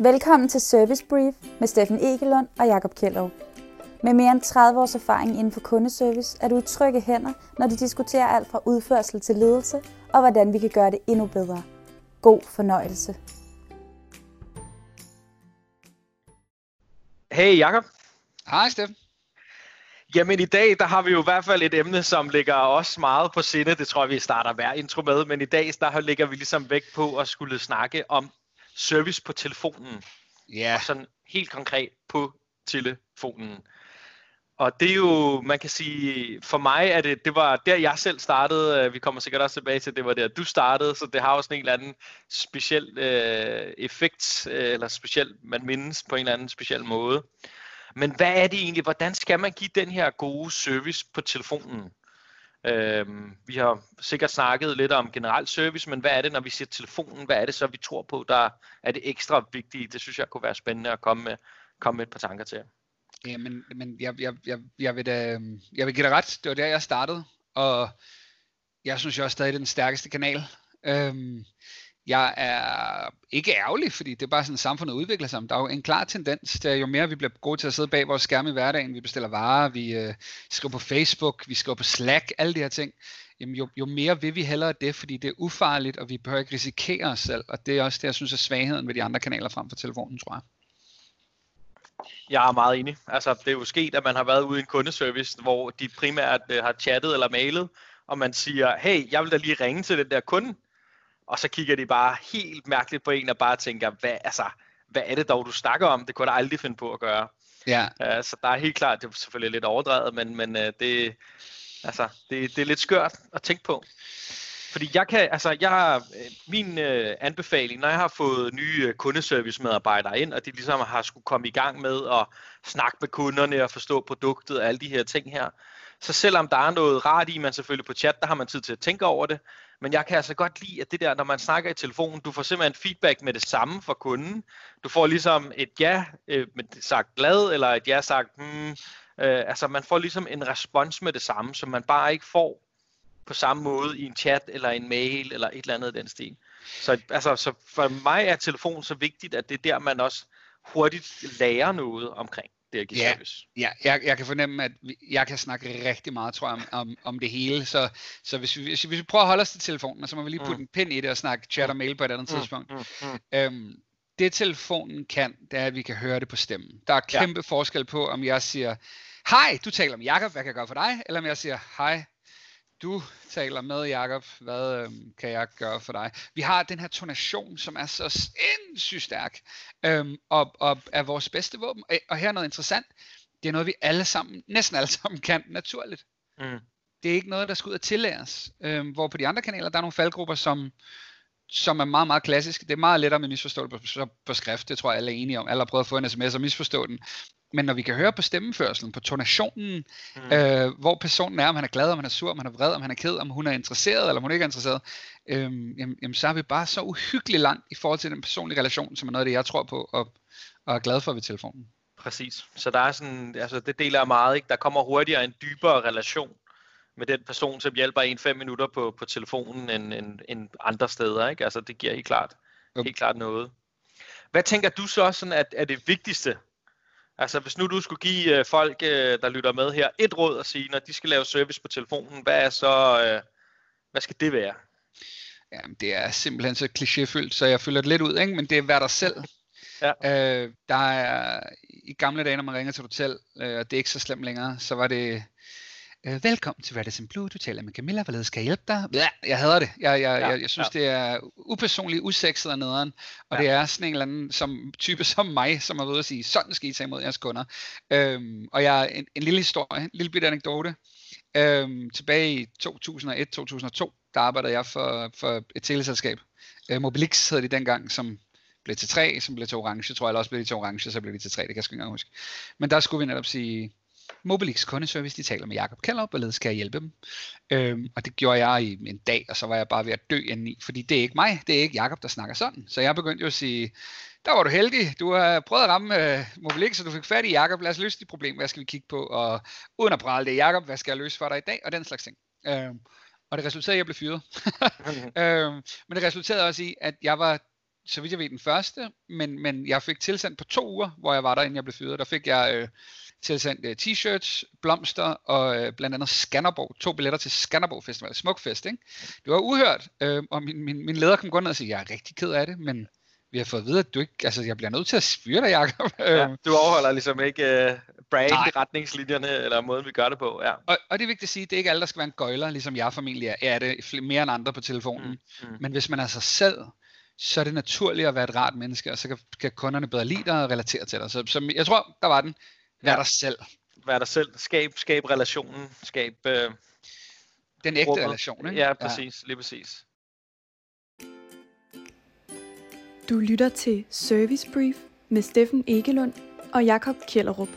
Velkommen til Service Brief med Steffen Egelund og Jakob Kjellov. Med mere end 30 års erfaring inden for kundeservice er du i trygge hænder, når de diskuterer alt fra udførsel til ledelse og hvordan vi kan gøre det endnu bedre. God fornøjelse. Hey Jakob. Hej Steffen. Jamen i dag, der har vi jo i hvert fald et emne, som ligger os meget på sinde. Det tror jeg, vi starter hver intro med. Men i dag, der ligger vi ligesom vægt på at skulle snakke om service på telefonen. Ja. Og sådan helt konkret på telefonen. Og det er jo, man kan sige, for mig er det, det var der jeg selv startede, øh, vi kommer sikkert også tilbage til, det var der du startede, så det har også en eller anden speciel øh, effekt, øh, eller speciel, man mindes på en eller anden speciel måde. Men hvad er det egentlig, hvordan skal man give den her gode service på telefonen? Øhm, vi har sikkert snakket lidt om generel service, men hvad er det, når vi siger telefonen? Hvad er det så, vi tror på, der er det ekstra vigtige? Det synes jeg kunne være spændende at komme med, komme med et par tanker til. Ja, men, men jeg, jeg, jeg, jeg, vil da, øhm, jeg vil give dig ret. Det var der, jeg startede. Og jeg synes jo også stadig, det er den stærkeste kanal. Øhm, jeg er ikke ærgerlig, fordi det er bare sådan, samfundet udvikler sig. Der er jo en klar tendens til, jo mere vi bliver gode til at sidde bag vores skærme i hverdagen, vi bestiller varer, vi øh, skriver på Facebook, vi skriver på Slack, alle de her ting, jamen jo, jo mere vil vi hellere det, fordi det er ufarligt, og vi behøver ikke risikere os selv. Og det er også det, jeg synes er svagheden ved de andre kanaler frem for telefonen, tror jeg. Jeg er meget enig. Altså, det er jo sket, at man har været ude i en kundeservice, hvor de primært øh, har chattet eller mailet, og man siger, hey, jeg vil da lige ringe til den der kunde, og så kigger de bare helt mærkeligt på en og bare tænker, hvad, altså, hvad er det dog, du snakker om? Det kunne jeg aldrig finde på at gøre. Ja. Uh, så der er helt klart, det er selvfølgelig lidt overdrevet, men, men uh, det, altså, det, det er lidt skørt at tænke på. Fordi jeg kan, altså jeg har, min øh, anbefaling, når jeg har fået nye øh, kundeservice medarbejdere ind, og de ligesom har skulle komme i gang med at snakke med kunderne og forstå produktet og alle de her ting her, så selvom der er noget rart i, man selvfølgelig på chat, der har man tid til at tænke over det, men jeg kan altså godt lide, at det der, når man snakker i telefonen, du får simpelthen feedback med det samme fra kunden. Du får ligesom et ja øh, med sagt glad, eller et ja sagt hmm. Øh, altså man får ligesom en respons med det samme, som man bare ikke får på samme måde i en chat, eller en mail, eller et eller andet den stil. Så, altså, så for mig er telefon så vigtigt, at det er der, man også hurtigt lærer noget omkring det at give ja, service. Ja, jeg, jeg kan fornemme, at vi, jeg kan snakke rigtig meget, tror jeg, om, om, om det hele. Så, så hvis, vi, hvis, hvis vi prøver at holde os til telefonen, så må vi lige putte mm. en pind i det og snakke chat og mail på et andet mm, tidspunkt. Mm, mm. Øhm, det telefonen kan, det er, at vi kan høre det på stemmen. Der er kæmpe ja. forskel på, om jeg siger, hej, du taler med Jakob, hvad kan jeg gøre for dig? Eller om jeg siger, hej, du taler med, Jakob. Hvad øhm, kan jeg gøre for dig? Vi har den her tonation, som er så sindssygt stærk, øhm, og, og er vores bedste våben. Og her er noget interessant. Det er noget, vi alle sammen, næsten alle sammen kan naturligt. Mm. Det er ikke noget, der skal ud og tillæres. Øhm, hvor på de andre kanaler, der er nogle faldgrupper, som, som er meget, meget klassiske. Det er meget lettere med misforståelse på, på skrift. Det tror jeg, alle er enige om. Alle har prøvet at få en sms og misforstå den. Men når vi kan høre på stemmeførselen, på tonationen, mm. øh, hvor personen er, om han er glad, om han er sur, om han er vred, om han er ked, om hun er interesseret, eller om hun ikke er interesseret, øh, jamen, jamen, så er vi bare så uhyggeligt langt i forhold til den personlige relation, som er noget af det, jeg tror på, og, og er glad for ved telefonen. Præcis. Så der er sådan, altså det deler jeg meget, ikke? Der kommer hurtigere en dybere relation med den person, som hjælper en fem minutter på, på telefonen, end, end, end andre steder, ikke? Altså det giver helt klart, helt klart noget. Hvad tænker du så sådan, at er det vigtigste Altså hvis nu du skulle give øh, folk, øh, der lytter med her, et råd at sige, når de skal lave service på telefonen, hvad er så, øh, hvad skal det være? Jamen, det er simpelthen så klichéfyldt, så jeg følger det lidt ud, ikke? men det er vær dig selv. Ja. Øh, der er i gamle dage, når man ringer til et hotel, øh, og det er ikke så slemt længere, så var det Øh, velkommen til Radisson Blue, du taler med Camilla, hvad skal jeg hjælpe dig? Ja, jeg hader det. Jeg, jeg, ja, jeg, jeg synes, ja. det er upersonligt, usekset og nederen, og ja. det er sådan en eller anden som, type som mig, som har ved at sige, sådan skal I tage imod jeres kunder. Øhm, og jeg en, en lille historie, en lille bitte anekdote. Øhm, tilbage i 2001-2002, der arbejdede jeg for, for et teleselskab. Øh, Mobilix hed de dengang, som blev til 3, som blev til orange, tror jeg, eller også blev de til orange, så blev de til 3, det kan jeg sgu ikke engang huske. Men der skulle vi netop sige, Mobilix kundeservice, de taler med Jakob Kellerup, og skal jeg hjælpe dem. Øhm, og det gjorde jeg i en dag, og så var jeg bare ved at dø indeni, fordi det er ikke mig, det er ikke Jakob, der snakker sådan. Så jeg begyndte jo at sige, der var du heldig, du har prøvet at ramme øh, Mobilix, så du fik fat i Jakob, lad os løse de problemer, hvad skal vi kigge på, og uden at prale det, Jakob, hvad skal jeg løse for dig i dag, og den slags ting. Øhm, og det resulterede i, at jeg blev fyret. øhm, men det resulterede også i, at jeg var så vidt jeg ved, den første, men, men jeg fik tilsendt på to uger, hvor jeg var der, inden jeg blev fyret. Der fik jeg øh, tilsendt øh, t-shirts, blomster og øh, blandt andet Skanderborg. To billetter til Skanderborg Festival. Smukfest, ikke? Det var uhørt, øh, og min, min, min leder kom gå ned og sige, jeg er rigtig ked af det, men vi har fået at vide, at du ikke, altså jeg bliver nødt til at fyre dig, Jacob. Ja, du overholder ligesom ikke uh, brand Nej. retningslinjerne, eller måden vi gør det på. Ja. Og, og det er vigtigt at sige, det er ikke alle, der skal være en gøjler, ligesom jeg formentlig er. Jeg er det mere end andre på telefonen. Mm, mm. Men hvis man er sig selv, så er det naturligt at være et rart menneske, og så kan, kan kunderne bedre lide dig og relatere til dig. Så, så jeg tror, der var den. Vær dig selv. Vær dig selv. Skab, skab relationen. Skab... Øh, den ægte rummet. relation, ikke? Ja, præcis. Ja. Lige præcis. Du lytter til Service Brief med Steffen Egelund og Jakob Kjellerup.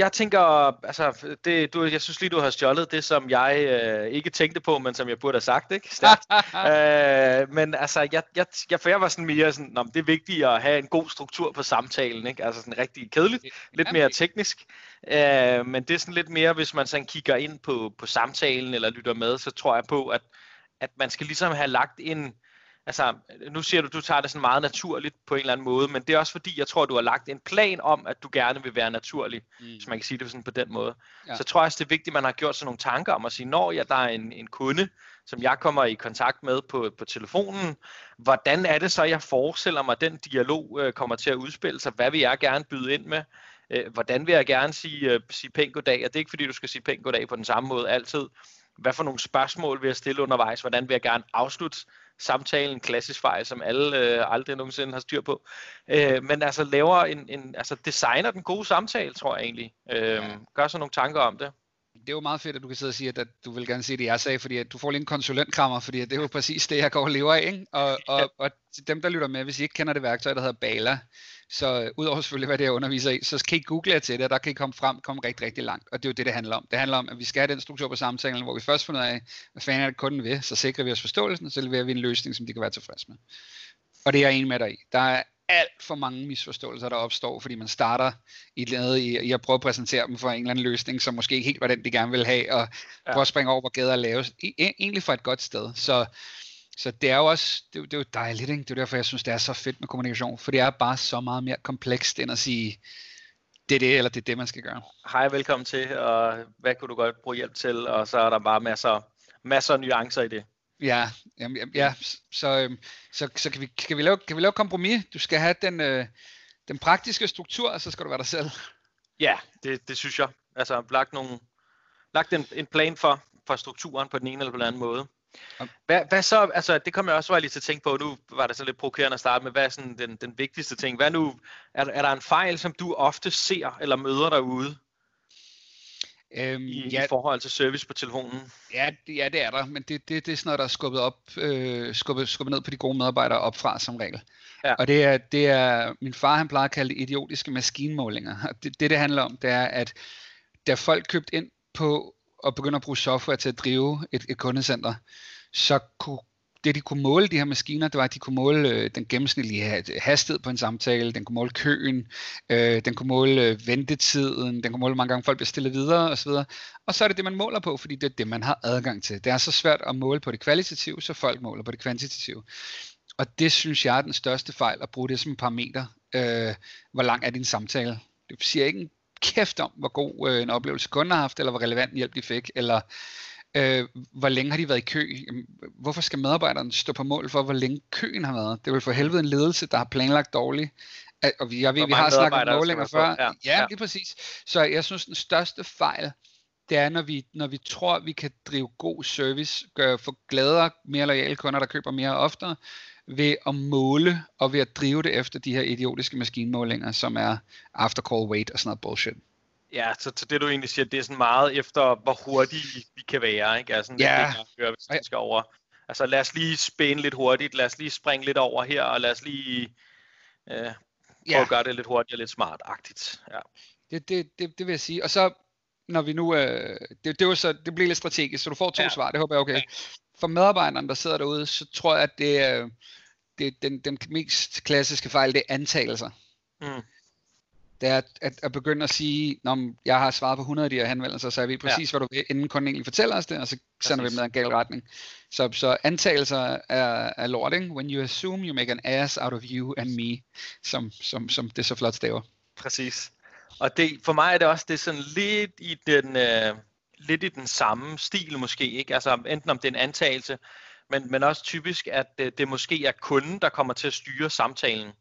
Jeg tænker, altså, det, du, jeg synes lige, du har stjålet det, som jeg øh, ikke tænkte på, men som jeg burde have sagt, ikke? øh, men altså, jeg, jeg, jeg, for jeg var sådan mere sådan, Nå, det er vigtigt at have en god struktur på samtalen, ikke? Altså sådan rigtig kedeligt, lidt mere teknisk. Øh, men det er sådan lidt mere, hvis man sådan kigger ind på, på samtalen eller lytter med, så tror jeg på, at at man skal ligesom have lagt en, altså nu siger du, du tager det sådan meget naturligt på en eller anden måde, men det er også fordi, jeg tror, du har lagt en plan om, at du gerne vil være naturlig, mm. hvis man kan sige det sådan på den måde. Ja. Så tror jeg også, det er vigtigt, at man har gjort sig nogle tanker om at sige, når ja, der er en, en kunde, som jeg kommer i kontakt med på, på telefonen, hvordan er det så, jeg forestiller mig, at den dialog øh, kommer til at udspille sig? Hvad vil jeg gerne byde ind med? Øh, hvordan vil jeg gerne sige, øh, sige pænt goddag? Og det er ikke fordi, du skal sige pænt goddag på den samme måde altid, hvad for nogle spørgsmål vil jeg stille undervejs, hvordan vil jeg gerne afslutte samtalen, klassisk fejl, som alle øh, aldrig nogensinde har styr på. Øh, men altså laver en, en, altså designer den gode samtale, tror jeg egentlig. Øh, ja. Gør så nogle tanker om det. Det er jo meget fedt, at du kan sidde og sige, at du vil gerne sige det, jeg sagde, fordi at du får lige en konsulentkrammer, fordi det er jo præcis det, jeg går og lever af. Ikke? Og, og, og til dem, der lytter med, hvis I ikke kender det værktøj, der hedder Bala, så øh, udover selvfølgelig, hvad det er, jeg underviser i, så kan I google jer til det, og der kan I komme frem, komme rigtig, rigtig langt. Og det er jo det, det handler om. Det handler om, at vi skal have den struktur på samtalen, hvor vi først finder ud af, hvad fanden er det kunden vil, så sikrer vi os forståelsen, og så leverer vi en løsning, som de kan være tilfredse med. Og det er jeg enig med dig i. Der er alt for mange misforståelser, der opstår, fordi man starter i, i, i at prøve at præsentere dem for en eller anden løsning, som måske ikke helt var den, de gerne vil have, og ja. prøve at springe over, hvor gader laves. E, e, egentlig for et godt sted. Så så det er jo også, det, det er jo dejligt, ikke? det er derfor, jeg synes, det er så fedt med kommunikation, for det er bare så meget mere komplekst, end at sige, det er det, eller det er det, man skal gøre. Hej, velkommen til, og hvad kunne du godt bruge hjælp til, og så er der bare masser, masser af nuancer i det. Ja, jamen, ja så, øhm, så, så kan, vi, kan, vi lave, kan vi lave kompromis? Du skal have den, øh, den praktiske struktur, og så skal du være dig selv. Ja, det, det synes jeg. Altså lagt, nogle, lagt en, en plan for, for strukturen på den ene eller på den anden måde. Hvad, hvad så, altså det kommer jeg også lige til at tænke på, nu var det så lidt provokerende at starte med, hvad er sådan den, den vigtigste ting? Hvad nu, er, er der en fejl, som du ofte ser eller møder derude? Øhm, i, ja, i forhold til service på telefonen? Ja, ja det er der, men det, det, det er sådan noget, der er skubbet, op, øh, skubbet, skubbet ned på de gode medarbejdere opfra som regel. Ja. Og det er, det er, min far han plejer at kalde det idiotiske maskinmålinger. Det, det det handler om, det er, at da folk købte ind på og begynder at bruge software til at drive et, et kundecenter, så kunne det de kunne måle de her maskiner, det var at de kunne måle øh, den gennemsnitlige hastighed på en samtale, den kunne måle køen, øh, den kunne måle øh, ventetiden, den kunne måle, hvor mange gange folk bliver stillet videre osv. Og så er det det, man måler på, fordi det er det, man har adgang til. Det er så svært at måle på det kvalitative, så folk måler på det kvantitative. Og det synes jeg er den største fejl, at bruge det som en parameter. Øh, hvor lang er din samtale? Det siger ikke en kæft om, hvor god øh, en oplevelse kunden har haft, eller hvor relevant hjælp de fik, eller øh, hvor længe har de været i kø? Hvorfor skal medarbejderen stå på mål for, hvor længe køen har været? Det vil for helvede en ledelse, der har planlagt dårligt. Og vi, jeg ved, vi har snakket om målinger før. Ja, ja, ja, lige præcis. Så jeg synes, den største fejl, det er, når vi, når vi tror, vi kan drive god service, gøre, få gladere, mere lojale kunder, der køber mere oftere, ved at måle og ved at drive det efter de her idiotiske maskinmålinger, som er after call wait og sådan noget bullshit. Ja, så, så det du egentlig siger, det er sådan meget efter, hvor hurtigt vi kan være, ikke? Altså, det, ja. det, jeg hvis vi skal over. Altså lad os lige spænde lidt hurtigt, lad os lige springe lidt over her, og lad os lige øh, prøve ja. at gøre det lidt hurtigt og lidt smart-agtigt. Ja. Det, det, det, det vil jeg sige. Og så, når vi nu, øh, det, det, var så, det bliver lidt strategisk, så du får to ja. svar, det håber jeg okay. Ja. For medarbejderne, der sidder derude, så tror jeg, at det er, det, den, den mest klassiske fejl, det er antagelser. Mm. det er at, at, at begynde at sige, når jeg har svaret på 100 af de her henvendelser, så er vi præcis, ja. hvad du vil, inden kunden egentlig fortæller os det, og så sender præcis. vi med en gal retning. Så, så antagelser er, er lort, ikke? When you assume you make an ass out of you and me, som, som, som det så flot staver. Præcis. Og det, for mig er det også det er sådan lidt i den, øh, lidt i den samme stil måske, ikke? Altså enten om det er en antagelse, men, men også typisk, at det, det måske er kunden, der kommer til at styre samtalen.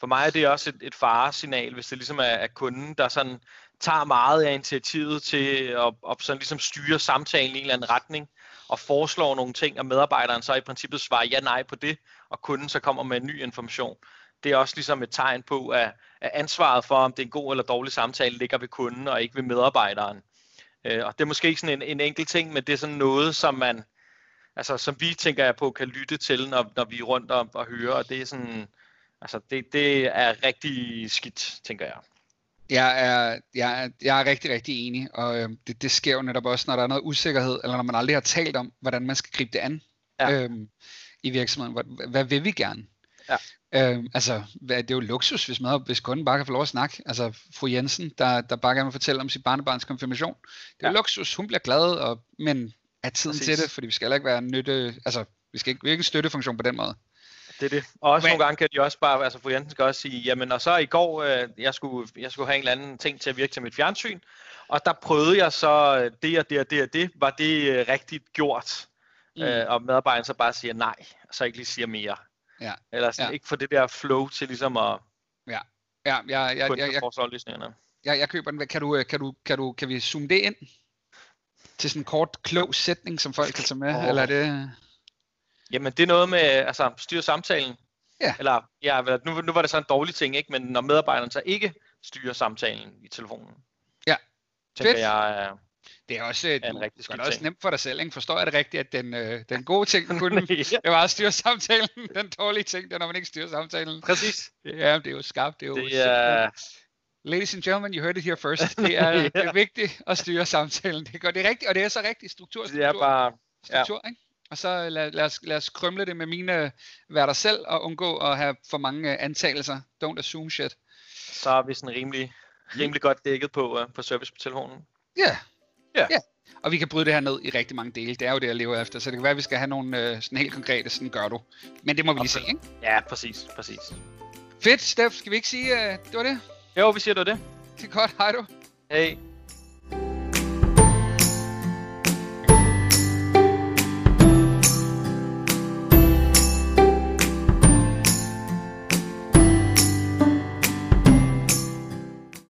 For mig er det også et, et faresignal, hvis det ligesom er, er kunden, der sådan tager meget af initiativet til at, at sådan ligesom styre samtalen i en eller anden retning, og foreslår nogle ting, og medarbejderen så i princippet svarer ja nej på det, og kunden så kommer med en ny information. Det er også ligesom et tegn på, at, at ansvaret for, om det er en god eller dårlig samtale, ligger ved kunden og ikke ved medarbejderen. Øh, og det er måske ikke sådan en, en enkelt ting, men det er sådan noget, som man, altså som vi tænker jeg på, kan lytte til, når, når vi er rundt og, og hører, og det er sådan, altså det, det er rigtig skidt, tænker jeg. Jeg er, jeg, er, jeg er rigtig, rigtig enig, og øh, det, det sker jo netop også, når der er noget usikkerhed, eller når man aldrig har talt om, hvordan man skal gribe det an ja. øhm, i virksomheden. Hvad, hvad vil vi gerne? Ja. Øhm, altså, det er jo luksus, hvis, man, hvis kunden bare kan få lov at snakke. Altså, fru Jensen, der, der bare gerne vil fortælle om sit barnebarns konfirmation. Det er ja. luksus, hun bliver glad, og, men er tiden Præcis. til det, fordi vi skal heller ikke være nytte, altså, vi skal ikke, vi ikke en støttefunktion på den måde. Det er det. Og også Men... nogle gange kan de også bare, altså fru Jensen skal også sige, jamen og så i går, øh, jeg, skulle, jeg skulle have en eller anden ting til at virke til mit fjernsyn, og der prøvede jeg så øh, det og det og det og det, var det øh, rigtigt gjort? Mm. Øh, og medarbejderen så bare siger nej, og så ikke lige siger mere. Ja. Eller sådan, ja. ikke få det der flow til ligesom at ja. Ja, jeg, jeg, jeg, jeg, jeg, jeg, jeg køber den. Kan du, kan, du, kan, du, kan vi zoome det ind? Til sådan en kort, klog sætning, som folk kan tage med? Oh. Eller er det... Jamen, det er noget med altså, styre samtalen. Ja. Eller, ja, nu, nu var det så en dårlig ting, ikke? men når medarbejderen så ikke styrer samtalen i telefonen. Ja. Tænker Fedt. jeg, det er også, er en rigtig det også nemt for dig selv, ikke? Forstår jeg det rigtigt, at den, øh, den gode ting kunne ja. var at styre samtalen, den dårlige ting, det er, når man ikke styrer samtalen. Præcis. Ja, det er jo skarpt, det er jo det er... Ladies and gentlemen, you heard it here first. Det er, ja. det er vigtigt at styre samtalen. Det, går, det er rigtigt, og det er så rigtigt. Struktur, struktur. Det er bare... Struktur, ja. ikke? Og så lad, lad, os, lad os krymle det med mine være dig selv og undgå at have for mange øh, antagelser. Don't assume shit. Så er vi sådan rimelig, rimelig godt dækket på, uh, på service på telefonen. Ja. Yeah. Ja. Yeah. Og vi kan bryde det her ned i rigtig mange dele. Det er jo det, jeg lever efter. Så det kan være, at vi skal have nogle uh, sådan helt konkrete, sådan gør du. Men det må vi lige se, ikke? Ja, præcis. præcis. Fedt, Steff. Skal vi ikke sige, uh, det var det? Jo, vi siger det var det. Det er godt. Hej du. Hej.